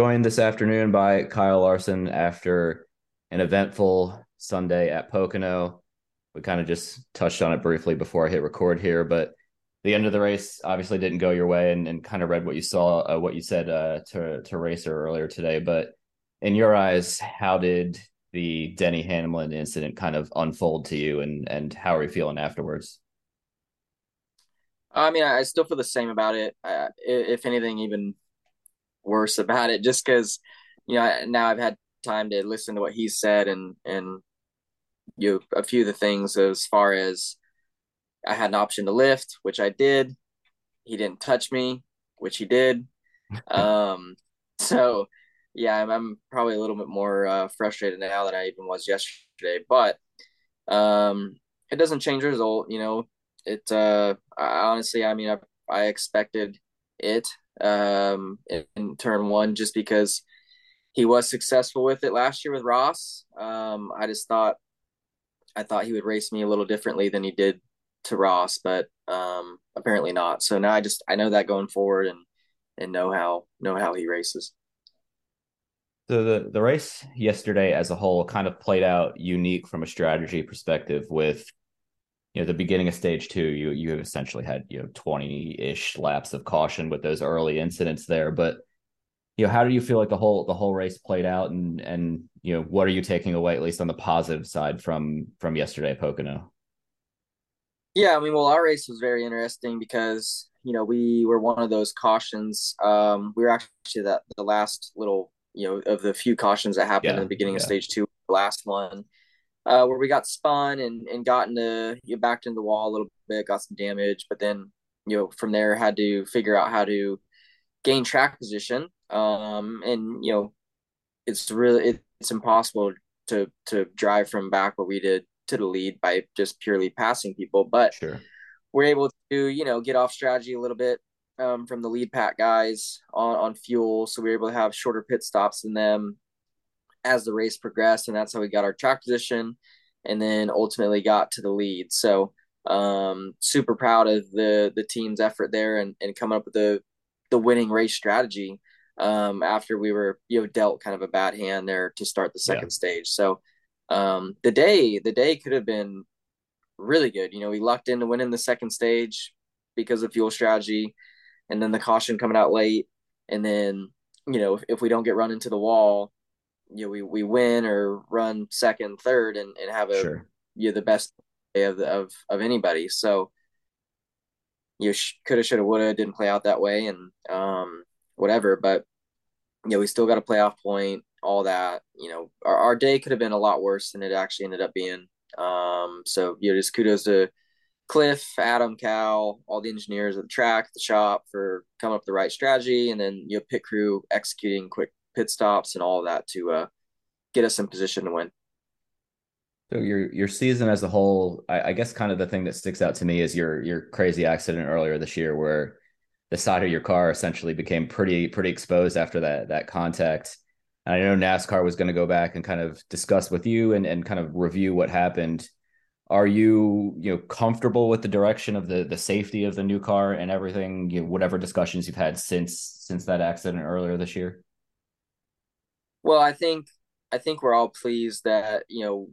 Joined this afternoon by Kyle Larson after an eventful Sunday at Pocono. We kind of just touched on it briefly before I hit record here, but the end of the race obviously didn't go your way, and, and kind of read what you saw, uh, what you said uh, to to Racer earlier today. But in your eyes, how did the Denny Hamlin incident kind of unfold to you, and and how are you feeling afterwards? I mean, I still feel the same about it. If anything, even worse about it just because you know now I've had time to listen to what he said and and you know, a few of the things as far as I had an option to lift, which I did. He didn't touch me, which he did. um, so yeah, I'm, I'm, probably a little bit more uh, frustrated now than I even was yesterday, but um, it doesn't change the result. You know, it uh, I, honestly, I mean, I, I expected it um, in, in turn one just because he was successful with it last year with Ross. Um, I just thought I thought he would race me a little differently than he did to Ross, but um, apparently not. So now I just I know that going forward and and know how know how he races. So the the race yesterday as a whole kind of played out unique from a strategy perspective with you know the beginning of stage two you you have essentially had you know 20-ish laps of caution with those early incidents there. But you know how do you feel like the whole the whole race played out? And and you know what are you taking away at least on the positive side from from yesterday at Pocono? Yeah I mean well our race was very interesting because you know we were one of those cautions. Um we were actually that the last little you know of the few cautions that happened yeah, in the beginning yeah. of stage two last one uh, where we got spun and, and got into you know, backed into the wall a little bit, got some damage, but then you know from there had to figure out how to gain track position. Um, and you know it's really it's impossible to to drive from back what we did to the lead by just purely passing people, but sure. we're able to you know get off strategy a little bit um, from the lead pack guys on on fuel, so we are able to have shorter pit stops than them as the race progressed, and that's how we got our track position, and then ultimately got to the lead. So um, super proud of the the team's effort there and, and coming up with the the winning race strategy um, after we were you know dealt kind of a bad hand there to start the second yeah. stage. So um, the day the day could have been really good. You know, we lucked into winning the second stage because of fuel strategy, and then the caution coming out late, and then you know if, if we don't get run into the wall, you know we we win or run second, third, and and have a sure. you know, the best day of the, of of anybody. So you know, coulda, shoulda, woulda, didn't play out that way, and um whatever. But you know we still got a playoff point, all that. You know our our day could have been a lot worse than it actually ended up being. Um so you know just kudos to Cliff, Adam, Cal, all the engineers at the track, the shop for coming up with the right strategy, and then you know pit crew executing quick pit stops and all of that to uh, get us in position to win. So your your season as a whole, I, I, guess, kind of the thing that sticks out to me is your your crazy accident earlier this year, where the side of your car essentially became pretty pretty exposed after that that contact. And I know NASCAR was going to go back and kind of discuss with you and and kind of review what happened. Are you you know comfortable with the direction of the the safety of the new car and everything? You know, whatever discussions you've had since since that accident earlier this year. Well, I think I think we're all pleased that you know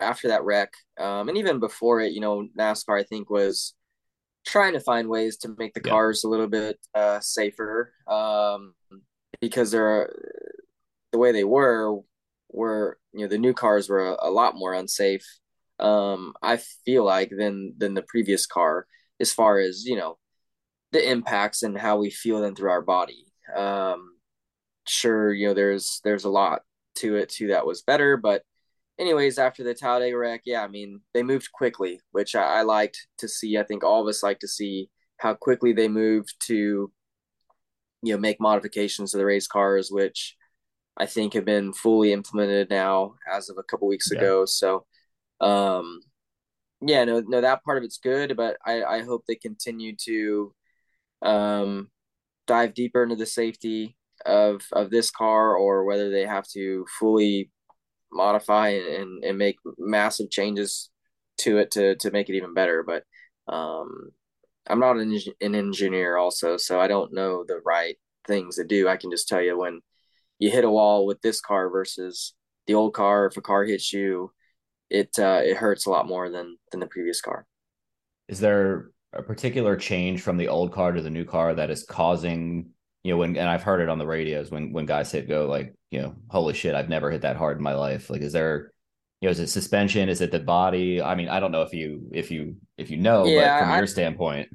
after that wreck, um, and even before it, you know, NASCAR I think was trying to find ways to make the yeah. cars a little bit uh, safer um, because there are the way they were were you know the new cars were a, a lot more unsafe. Um, I feel like than than the previous car as far as you know the impacts and how we feel them through our body. Um, sure, you know there's there's a lot to it too that was better, but anyways, after the Talladega wreck, yeah, I mean they moved quickly, which I, I liked to see. I think all of us like to see how quickly they moved to you know make modifications to the race cars, which I think have been fully implemented now as of a couple weeks yeah. ago. So, um, yeah, no, no, that part of it's good, but I, I hope they continue to, um, dive deeper into the safety of of this car, or whether they have to fully modify and and make massive changes to it to to make it even better. But um, I'm not an, an engineer, also, so I don't know the right things to do. I can just tell you when you hit a wall with this car versus the old car. If a car hits you, it uh, it hurts a lot more than than the previous car. Is there a particular change from the old car to the new car that is causing you know when and I've heard it on the radios when when guys hit go like you know holy shit I've never hit that hard in my life like is there you know is it suspension is it the body I mean I don't know if you if you if you know yeah, but from I, your standpoint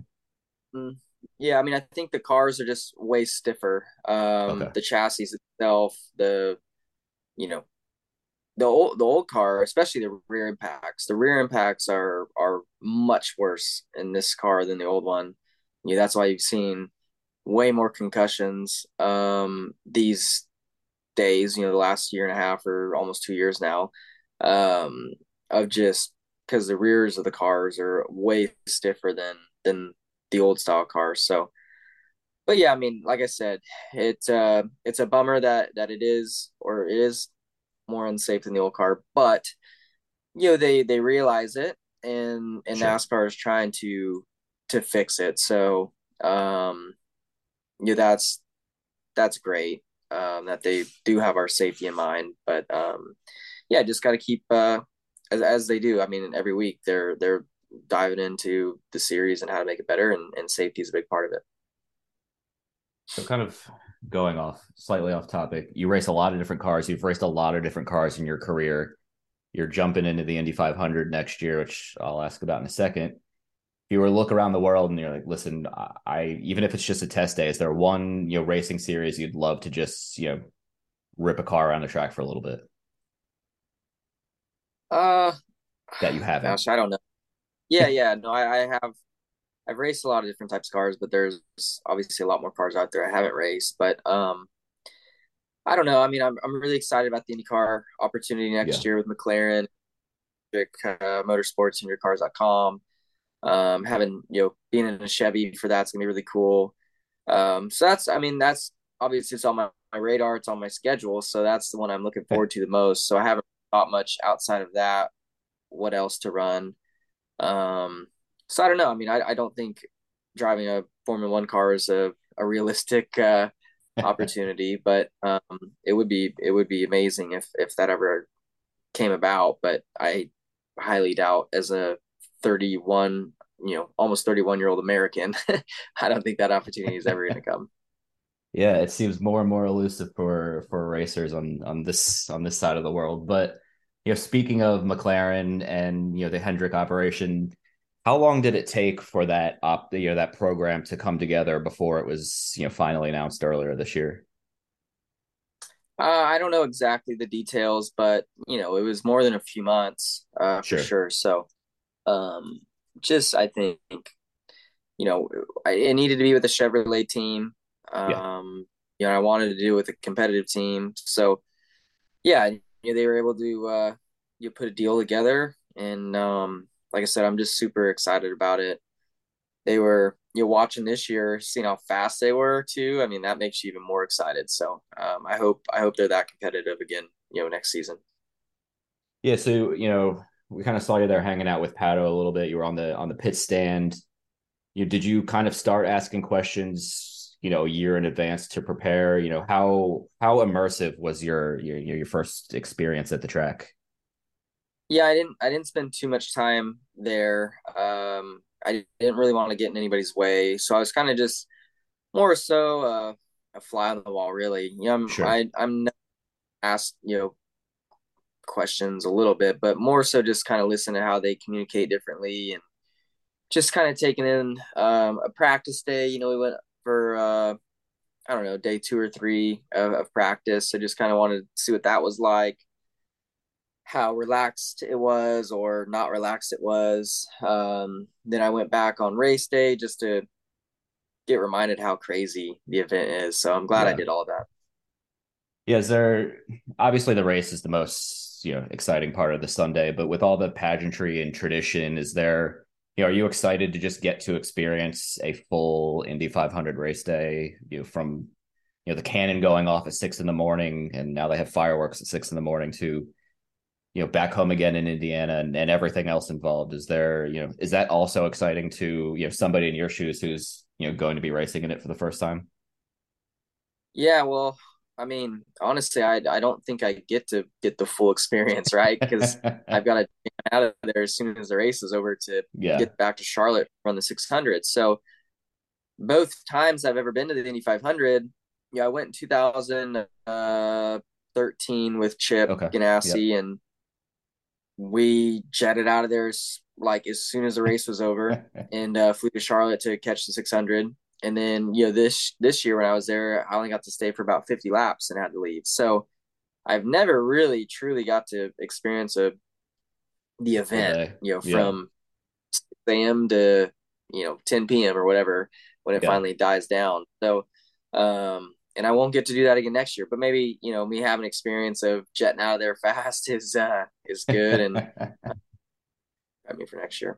mm, yeah, I mean, I think the cars are just way stiffer. Um, okay. The chassis itself, the you know, the old the old car, especially the rear impacts. The rear impacts are are much worse in this car than the old one. Yeah, that's why you've seen way more concussions um, these days. You know, the last year and a half or almost two years now, um, of just because the rears of the cars are way stiffer than than the old style cars. So, but yeah, I mean, like I said, it's uh, it's a bummer that that it is or it is more unsafe than the old car, but you know they they realize it, and and sure. NASCAR is trying to to fix it. So, um, know, that's that's great um, that they do have our safety in mind, but um, yeah, just got to keep uh, as as they do. I mean, every week they're they're diving into the series and how to make it better, and, and safety is a big part of it. So, kind of going off slightly off topic, you race a lot of different cars. You've raced a lot of different cars in your career. You're jumping into the Indy 500 next year, which I'll ask about in a second. If you were to look around the world and you're like, listen, I even if it's just a test day, is there one you know racing series you'd love to just you know rip a car around the track for a little bit? Uh, that you haven't. Gosh, I don't know. Yeah, yeah. No, I, I have I've raced a lot of different types of cars, but there's obviously a lot more cars out there I haven't raced. But um I don't know. I mean, I'm I'm really excited about the IndyCar opportunity next yeah. year with McLaren, uh, Motorsports, and YourCars.com. Um, having you know being in a Chevy for that's gonna be really cool. Um, so that's I mean that's obviously it's on my, my radar, it's on my schedule, so that's the one I'm looking forward to the most. So I haven't thought much outside of that. What else to run? Um, so I don't know. I mean, I, I don't think driving a Formula One car is a, a realistic uh, opportunity, but um, it would be it would be amazing if if that ever came about. But I highly doubt as a 31, you know, almost 31 year old American, I don't think that opportunity is ever going to come. Yeah, it seems more and more elusive for for racers on on this on this side of the world, but you know, speaking of McLaren and you know the Hendrick operation, how long did it take for that op you know that program to come together before it was you know finally announced earlier this year? Uh, I don't know exactly the details, but you know it was more than a few months uh, sure. for sure. So, um, just I think you know it needed to be with the Chevrolet team. Um, yeah. you know I wanted to do it with a competitive team. So, yeah, you know, they were able to uh, you put a deal together, and um, like I said, I'm just super excited about it. They were you know watching this year, seeing how fast they were too. I mean, that makes you even more excited. So um, I hope I hope they're that competitive again. You know, next season. Yeah. So you know, we kind of saw you there hanging out with Pato a little bit. You were on the on the pit stand. You did you kind of start asking questions you know a year in advance to prepare you know how how immersive was your your your first experience at the track yeah i didn't i didn't spend too much time there um i didn't really want to get in anybody's way so i was kind of just more so uh, a fly on the wall really yeah i'm sure. I, i'm asked you know questions a little bit, but more so just kind of listen to how they communicate differently and just kind of taking in um, a practice day. You know, we went for uh, I don't know day two or three of, of practice, so just kind of wanted to see what that was like, how relaxed it was or not relaxed it was. Um, then I went back on race day just to get reminded how crazy the event is. So I'm glad yeah. I did all of that. Yeah, is there obviously the race is the most you know exciting part of the Sunday, but with all the pageantry and tradition, is there you know, are you excited to just get to experience a full Indy 500 race day? You know, from you know the cannon going off at six in the morning, and now they have fireworks at six in the morning to you know back home again in Indiana and, and everything else involved. Is there you know is that also exciting to you know somebody in your shoes who's you know going to be racing in it for the first time? Yeah, well, I mean, honestly, I I don't think I get to get the full experience, right? Because I've got to get out of there as soon as the race is over to yeah. get back to Charlotte run the 600. So both times I've ever been to the Indy 500, yeah, I went in 2013 with Chip okay. Ganassi, yep. and we jetted out of there like as soon as the race was over, and uh, flew to Charlotte to catch the 600 and then you know this this year when I was there, I only got to stay for about 50 laps and had to leave. So I've never really truly got to experience a the event, okay. you know, yeah. from 6 a.m. to you know 10 p.m. or whatever when it yeah. finally dies down. So um and I won't get to do that again next year, but maybe you know me having experience of jetting out of there fast is uh is good and uh, I mean for next year.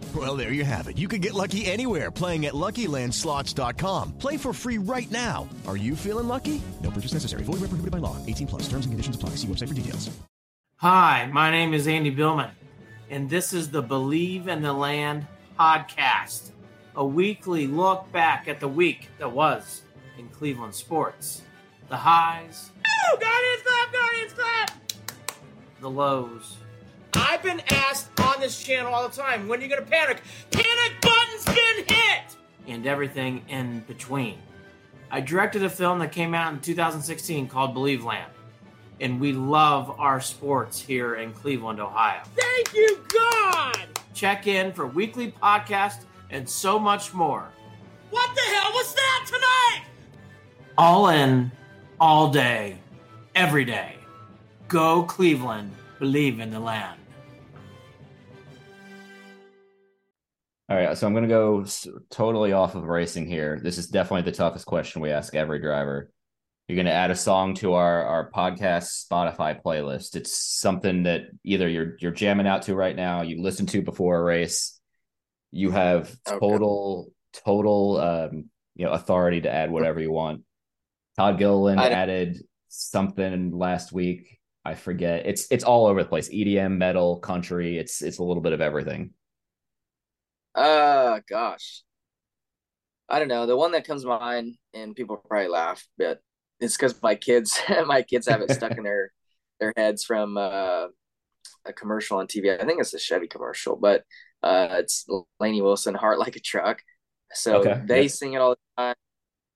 Well, there you have it. You can get lucky anywhere playing at LuckyLandSlots.com. Play for free right now. Are you feeling lucky? No purchase necessary. Void where prohibited by law. 18 plus. Terms and conditions apply. See website for details. Hi, my name is Andy Billman, and this is the Believe in the Land podcast, a weekly look back at the week that was in Cleveland sports. The highs, oh, Guardians clap, Guardians clap, the lows. I've been asked on this channel all the time, when are you going to panic? Panic button's been hit! And everything in between. I directed a film that came out in 2016 called Believe Land and we love our sports here in Cleveland, Ohio. Thank you, God! Check in for weekly podcast and so much more. What the hell was that tonight? All in, all day, every day. Go Cleveland, believe in the land. All right, so I'm going to go totally off of racing here. This is definitely the toughest question we ask every driver you're going to add a song to our our podcast Spotify playlist. It's something that either you're you're jamming out to right now, you listen to before a race. You have total okay. total um, you know authority to add whatever you want. Todd Gilliland added something last week. I forget. It's it's all over the place. EDM, metal, country. It's it's a little bit of everything. Uh gosh. I don't know. The one that comes to mind, and people probably laugh, but it's because my kids my kids have it stuck in their their heads from uh, a commercial on TV. I think it's a Chevy commercial, but uh, it's Lainey Wilson, "Heart Like a Truck." So okay. they sing it all the time.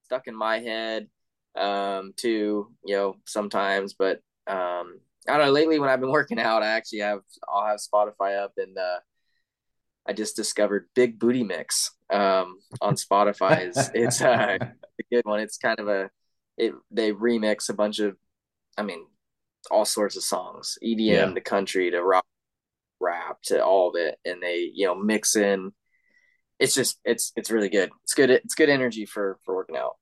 Stuck in my head um, too, you know, sometimes. But um, I don't know. Lately, when I've been working out, I actually have I'll have Spotify up, and uh, I just discovered Big Booty Mix um, on Spotify. it's it's uh, a good one. It's kind of a it they remix a bunch of I mean all sorts of songs, EDM yeah. to country to rock rap to all of it and they, you know, mix in it's just it's it's really good. It's good it's good energy for for working out.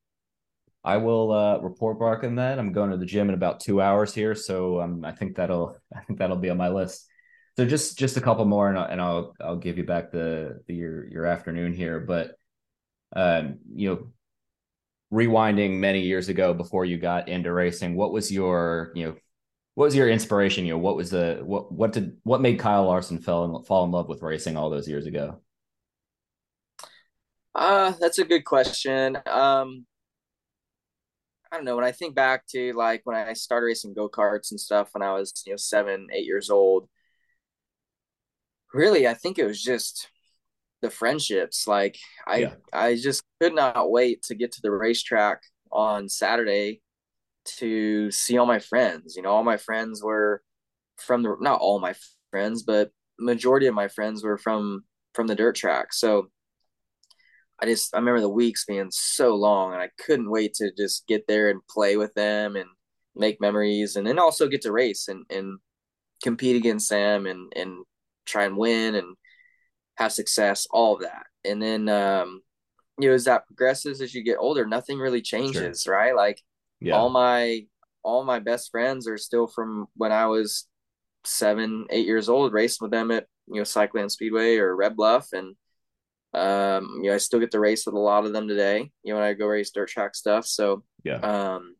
I will uh, report back on that. I'm going to the gym in about two hours here, so um, I think that'll I think that'll be on my list. So just just a couple more, and I'll and I'll, I'll give you back the, the your your afternoon here. But um, you know, rewinding many years ago before you got into racing, what was your, you know, what was your inspiration? You know, what was the what what did what made Kyle Larson fell in, fall in love with racing all those years ago? Uh, that's a good question. Um, I don't know. When I think back to like when I started racing go karts and stuff when I was you know seven, eight years old, really, I think it was just the friendships. Like I, yeah. I just could not wait to get to the racetrack on Saturday to see all my friends. You know, all my friends were from the not all my friends, but majority of my friends were from from the dirt track. So I just I remember the weeks being so long and I couldn't wait to just get there and play with them and make memories and then also get to race and, and compete against them and, and try and win and have success, all of that. And then um you know, as that progresses as you get older, nothing really changes, sure. right? Like yeah. all my all my best friends are still from when I was seven, eight years old, racing with them at you know Cycleland Speedway or Red Bluff, and um, you know I still get to race with a lot of them today. You know when I go race dirt track stuff, so yeah, um,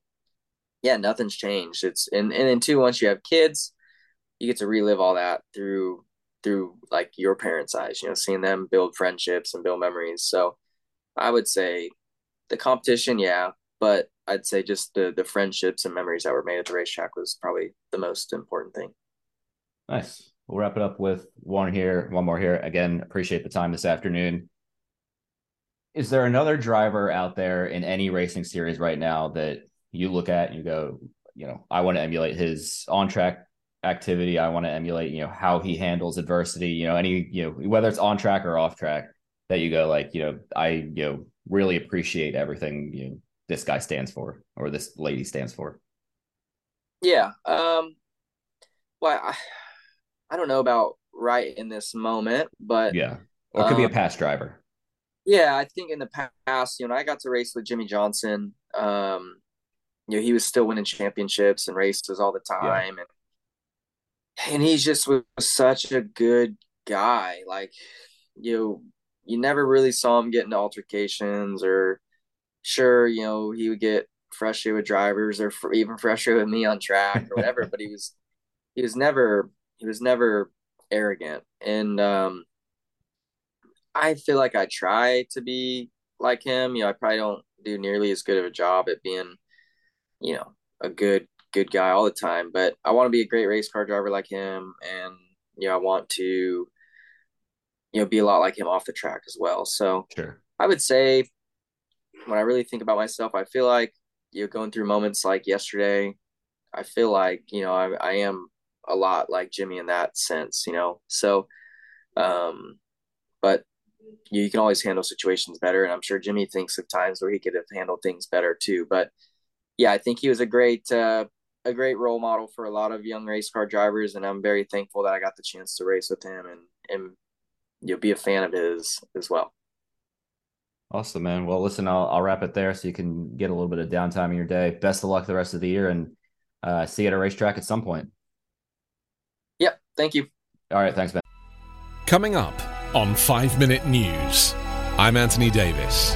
yeah, nothing's changed. It's and and then too once you have kids, you get to relive all that through through like your parents' eyes. You know, seeing them build friendships and build memories. So I would say the competition, yeah, but I'd say just the the friendships and memories that were made at the racetrack was probably the most important thing. Nice. We'll wrap it up with one here, one more here. Again, appreciate the time this afternoon. Is there another driver out there in any racing series right now that you look at and you go, you know, I want to emulate his on track activity. I want to emulate, you know, how he handles adversity, you know, any, you know, whether it's on track or off track that you go like, you know, I, you know, really appreciate everything, you know, this guy stands for or this lady stands for. Yeah. Um, well, I, I don't know about right in this moment, but yeah, or it could um, be a um, past driver. Yeah, I think in the past, you know, I got to race with Jimmie Johnson. Um, you know, he was still winning championships and races all the time, yeah. and and he's just was such a good guy. Like, you know, you never really saw him get into altercations or sure, you know, he would get frustrated with drivers or even frustrated with me on track or whatever, but he was he was never he was never arrogant and um I feel like I try to be like him. You know, I probably don't do nearly as good of a job at being, you know, a good good guy all the time. But I want to be a great race car driver like him, and you know, I want to, you know, be a lot like him off the track as well. So sure. I would say when I really think about myself, I feel like you know, going through moments like yesterday, I feel like you know I, I am a lot like Jimmie in that sense, you know. So, um, but you, you can always handle situations better, and I'm sure Jimmie thinks of times where he could have handled things better too. But yeah, I think he was a great uh, a great role model for a lot of young race car drivers, and I'm very thankful that I got the chance to race with him and and you'll be a fan of his as well. Awesome, man. Well, listen, I'll, I'll wrap it there so you can get a little bit of downtime in your day. Best of luck the rest of the year and uh, see you at a racetrack at some point. Yep. Thank you. All right. Thanks, man. Coming up on 5 Minute News, I'm Anthony Davis.